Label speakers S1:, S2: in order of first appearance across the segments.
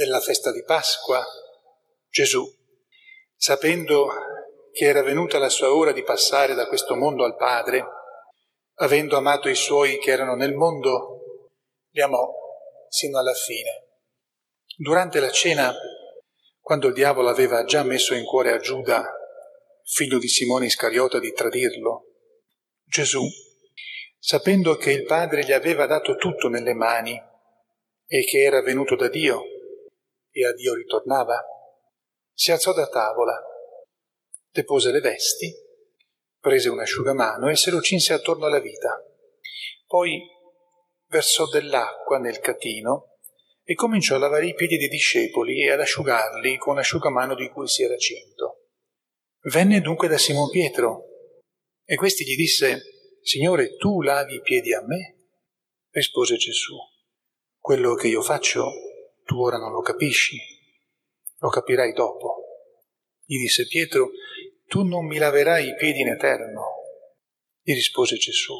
S1: della festa di Pasqua, Gesù, sapendo che era venuta la sua ora di passare da questo mondo al Padre, avendo amato i suoi che erano nel mondo, li amò sino alla fine. Durante la cena, quando il diavolo aveva già messo in cuore a Giuda, figlio di Simone Iscariota, di tradirlo, Gesù, sapendo che il Padre gli aveva dato tutto nelle mani e che era venuto da Dio e a Dio ritornava, si alzò da tavola, depose le vesti, prese un asciugamano e se lo cinse attorno alla vita. Poi versò dell'acqua nel catino e cominciò a lavare i piedi dei discepoli e ad asciugarli con l'asciugamano di cui si era cinto. Venne dunque da Simon Pietro e questi gli disse, Signore, tu lavi i piedi a me? Rispose Gesù, quello che io faccio tu ora non lo capisci, lo capirai dopo. Gli disse Pietro, tu non mi laverai i piedi in eterno. Gli rispose Gesù,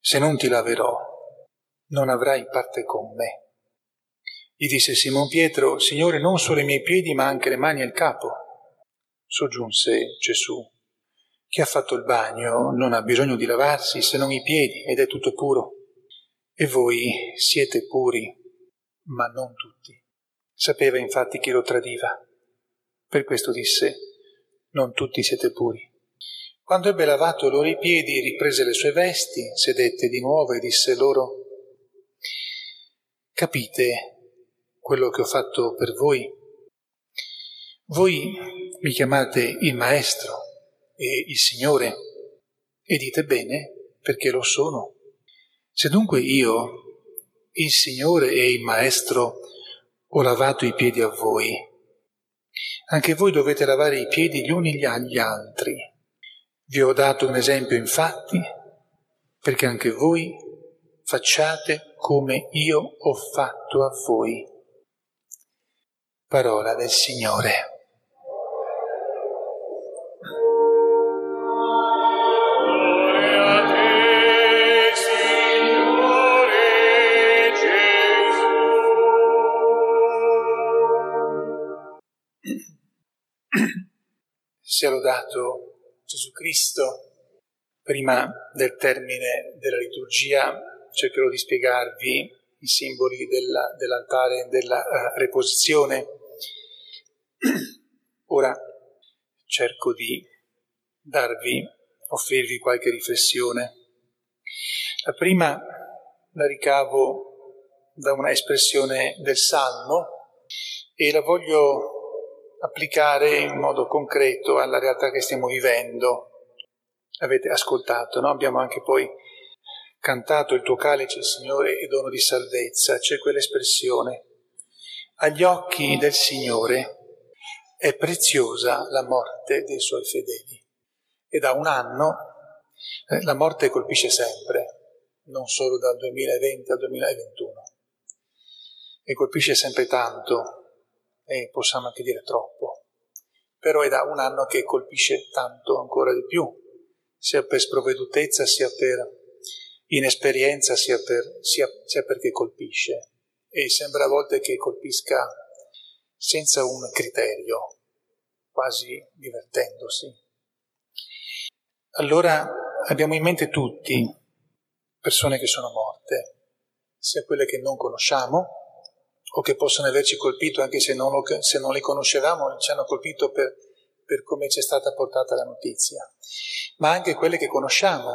S1: se non ti laverò, non avrai parte con me. Gli disse Simon Pietro, Signore, non solo i miei piedi, ma anche le mani e il capo. Soggiunse Gesù, chi ha fatto il bagno non ha bisogno di lavarsi se non i piedi ed è tutto puro. E voi siete puri, ma non tutti. Sapeva infatti chi lo tradiva. Per questo disse, non tutti siete puri. Quando ebbe lavato loro i piedi, riprese le sue vesti, sedette di nuovo e disse loro, capite quello che ho fatto per voi? Voi mi chiamate il Maestro e il Signore e dite bene perché lo sono. Se dunque io il Signore e il Maestro ho lavato i piedi a voi. Anche voi dovete lavare i piedi gli uni agli altri. Vi ho dato un esempio infatti perché anche voi facciate come io ho fatto a voi. Parola del Signore. Sia lodato Gesù Cristo. Prima del termine della liturgia cercherò di spiegarvi i simboli della, dell'altare della uh, reposizione. Ora cerco di darvi, offrirvi qualche riflessione. La prima la ricavo da una espressione del Salmo e la voglio applicare in modo concreto alla realtà che stiamo vivendo. Avete ascoltato, no? Abbiamo anche poi cantato il tuo calice, Signore, e dono di salvezza. C'è quell'espressione. Agli occhi del Signore è preziosa la morte dei suoi fedeli. E da un anno eh, la morte colpisce sempre, non solo dal 2020 al 2021. E colpisce sempre tanto, e possiamo anche dire troppo, però è da un anno che colpisce tanto ancora di più, sia per sprovvedutezza, sia per inesperienza, sia, per, sia, sia perché colpisce. E sembra a volte che colpisca senza un criterio, quasi divertendosi. Allora abbiamo in mente tutti persone che sono morte, sia quelle che non conosciamo, o che possono averci colpito anche se non, lo, se non le conoscevamo, ci hanno colpito per, per come ci è stata portata la notizia, ma anche quelle che conosciamo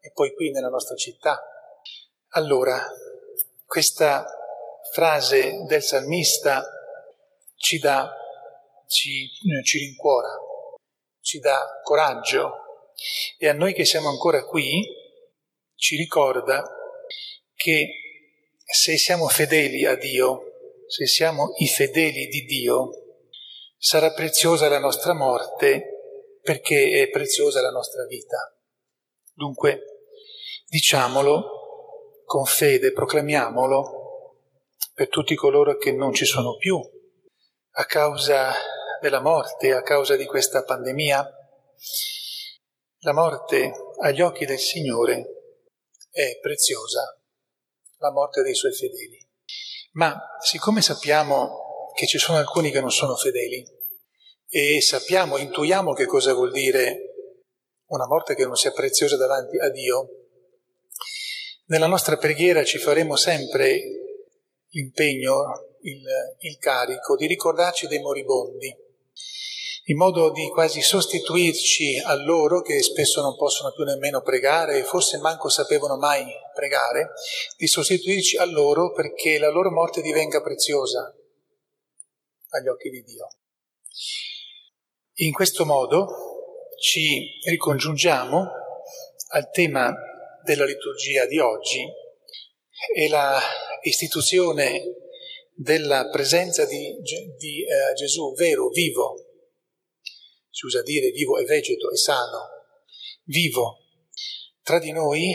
S1: e poi qui nella nostra città. Allora, questa frase del salmista ci dà, ci, ci rincuora, ci dà coraggio e a noi che siamo ancora qui ci ricorda che se siamo fedeli a Dio, se siamo i fedeli di Dio, sarà preziosa la nostra morte perché è preziosa la nostra vita. Dunque, diciamolo con fede, proclamiamolo per tutti coloro che non ci sono più a causa della morte, a causa di questa pandemia. La morte agli occhi del Signore è preziosa, la morte dei suoi fedeli. Ma siccome sappiamo che ci sono alcuni che non sono fedeli e sappiamo, intuiamo che cosa vuol dire una morte che non sia preziosa davanti a Dio, nella nostra preghiera ci faremo sempre l'impegno, il, il carico di ricordarci dei moribondi, in modo di quasi sostituirci a loro che spesso non possono più nemmeno pregare e forse manco sapevano mai pregare, di sostituirci a loro perché la loro morte divenga preziosa agli occhi di Dio. In questo modo ci ricongiungiamo al tema della liturgia di oggi e la istituzione della presenza di, di eh, Gesù vero, vivo, si usa dire vivo e vegeto e sano, vivo tra di noi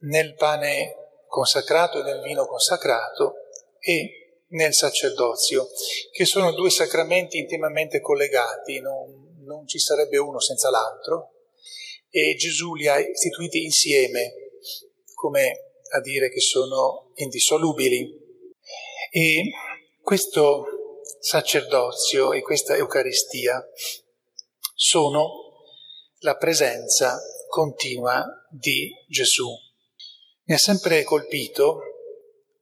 S1: nel pane consacrato e nel vino consacrato e nel sacerdozio, che sono due sacramenti intimamente collegati, non, non ci sarebbe uno senza l'altro, e Gesù li ha istituiti insieme, come a dire che sono indissolubili. E questo sacerdozio e questa Eucaristia sono la presenza continua di Gesù. Mi ha sempre colpito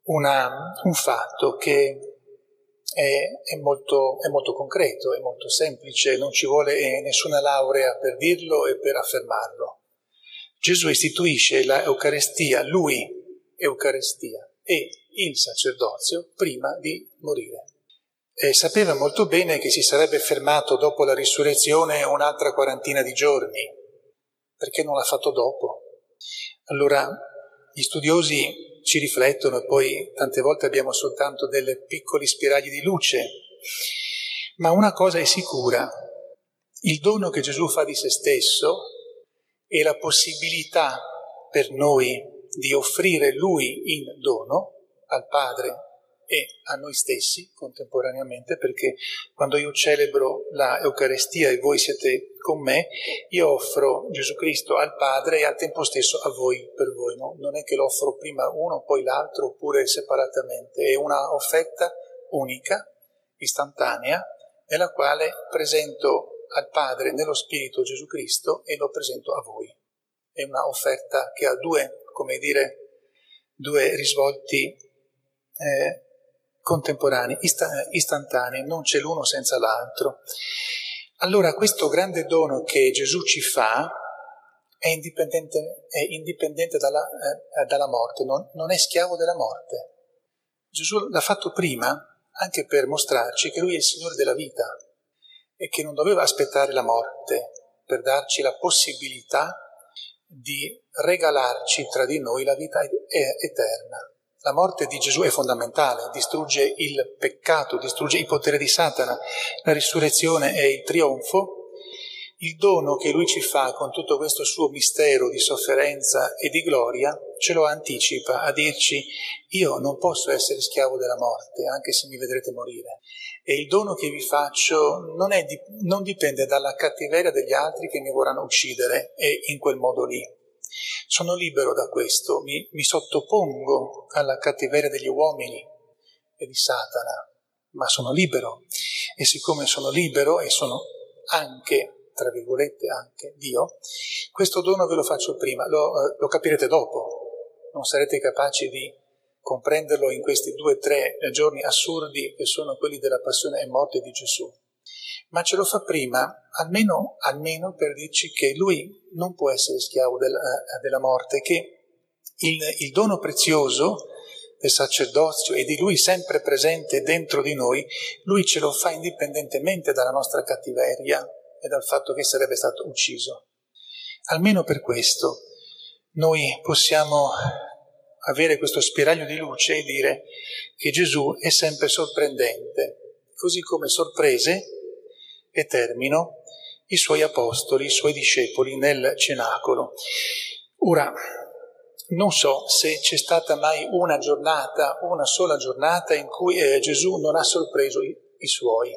S1: una, un fatto che è, è, molto, è, molto, concreto, è molto semplice, non ci vuole nessuna laurea per dirlo e per affermarlo. Gesù istituisce la Eucaristia, lui Eucaristia e il sacerdozio prima di morire. E sapeva molto bene che si sarebbe fermato dopo la risurrezione un'altra quarantina di giorni, perché non l'ha fatto dopo. Allora gli studiosi ci riflettono e poi tante volte abbiamo soltanto delle piccoli spiragli di luce, ma una cosa è sicura, il dono che Gesù fa di se stesso e la possibilità per noi di offrire Lui in dono al Padre e a noi stessi contemporaneamente, perché quando io celebro la Eucaristia e voi siete con me, io offro Gesù Cristo al Padre e al tempo stesso a voi per voi. No? Non è che lo offro prima uno, poi l'altro, oppure separatamente, è una offerta unica, istantanea, nella quale presento al Padre nello Spirito Gesù Cristo e lo presento a voi. È una offerta che ha due come dire, due risvolti eh, contemporanei, istantanei, non c'è l'uno senza l'altro. Allora questo grande dono che Gesù ci fa è indipendente, è indipendente dalla, eh, dalla, morte, non, non è schiavo della morte. Gesù l'ha fatto prima anche per mostrarci che Lui è il Signore della vita e che non doveva aspettare la morte per darci la possibilità di regalarci tra di noi la vita eterna. La morte di Gesù è fondamentale, distrugge il peccato, distrugge il potere di Satana. La risurrezione è il trionfo. Il dono che lui ci fa con tutto questo suo mistero di sofferenza e di gloria ce lo anticipa a dirci io non posso essere schiavo della morte, anche se mi vedrete morire. E il dono che vi faccio non, di, non dipende dalla cattiveria degli altri che mi vorranno uccidere e in quel modo lì. Sono libero da questo, mi, mi sottopongo alla cattiveria degli uomini e di Satana, ma sono libero. E siccome sono libero e sono anche, tra virgolette, anche Dio, questo dono ve lo faccio prima, lo, eh, lo capirete dopo. Non sarete capaci di comprenderlo in questi due o tre giorni assurdi che sono quelli della passione e morte di Gesù, ma ce lo fa prima, almeno, almeno per dirci che lui non può essere schiavo della, eh, della morte, che il, il dono prezioso del sacerdozio e di lui sempre presente dentro di noi, lui ce lo fa indipendentemente dalla nostra cattiveria e dal fatto che sarebbe stato ucciso. Almeno per questo noi possiamo avere questo spiraglio di luce e dire che Gesù è sempre sorprendente, così come sorprese, e termino, i suoi apostoli, i suoi discepoli nel cenacolo. Ora, non so se c'è stata mai una giornata, una sola giornata in cui eh, Gesù non ha sorpreso i, i, suoi.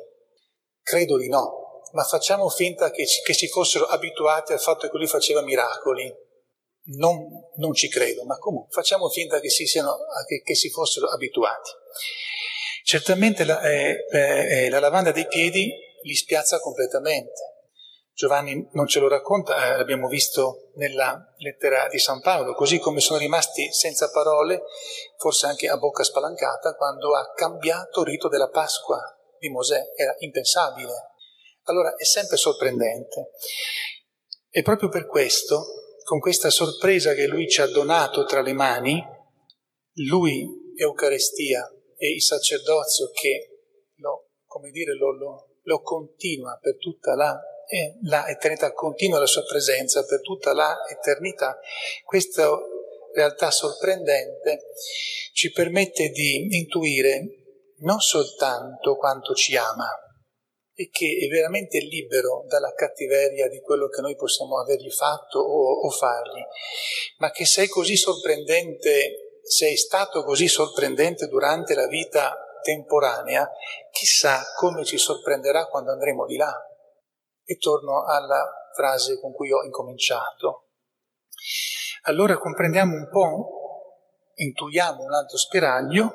S1: Credo di no, ma facciamo finta che, che si fossero abituati al fatto che lui faceva miracoli non, non, ci credo, ma comunque facciamo finta che si, siano, che, che si fossero abituati. Certamente la, eh, eh, la, lavanda dei piedi li spiazza completamente. Giovanni non ce lo racconta, eh, l'abbiamo visto nella lettera di San Paolo, così come sono rimasti senza parole, forse anche a bocca spalancata, quando ha cambiato il rito della Pasqua di Mosè, era impensabile. Allora è sempre sorprendente. E proprio per questo con questa sorpresa che lui ci ha donato tra le mani, lui, Eucaristia e il sacerdozio che lo, come dire, lo, lo, lo continua per tutta la, eh, la eternità, continua la sua presenza per tutta la eternità, questa realtà sorprendente ci permette di intuire non soltanto quanto ci ama, e che è veramente libero dalla cattiveria di quello che noi possiamo avergli fatto o, o fargli, ma che sei così sorprendente, sei stato così sorprendente durante la vita temporanea, chissà come ci sorprenderà quando andremo di là. E torno alla frase con cui ho incominciato. Allora comprendiamo un po', intuiamo un altro spiraglio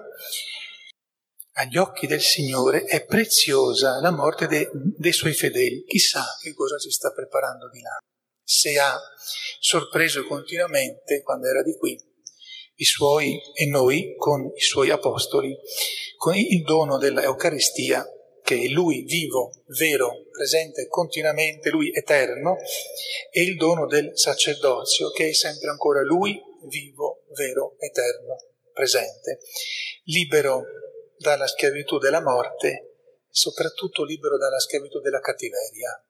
S1: agli occhi del Signore è preziosa la morte de, dei suoi fedeli. Chissà che cosa ci sta preparando di là. Se ha sorpreso continuamente, quando era di qui, i suoi e noi con i suoi apostoli, con il dono dell'Eucaristia, che è Lui vivo, vero, presente continuamente, Lui eterno, e il dono del sacerdozio, che è sempre ancora Lui vivo, vero, eterno, presente, libero dalla schiavitù della morte e soprattutto libero dalla schiavitù della cattiveria,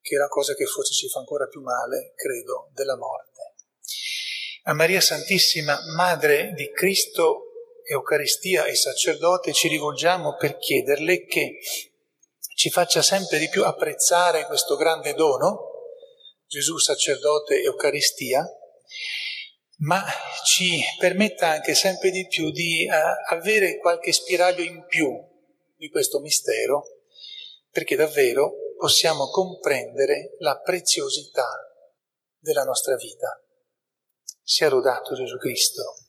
S1: che è la cosa che forse ci fa ancora più male, credo, della morte. A Maria Santissima, Madre di Cristo, Eucaristia e sacerdote, ci rivolgiamo per chiederle che ci faccia sempre di più apprezzare questo grande dono, Gesù sacerdote Eucaristia, ma ci permetta anche sempre di più di uh, avere qualche spiraglio in più di questo mistero, perché davvero possiamo comprendere la preziosità della nostra vita. Sia lodato Gesù Cristo.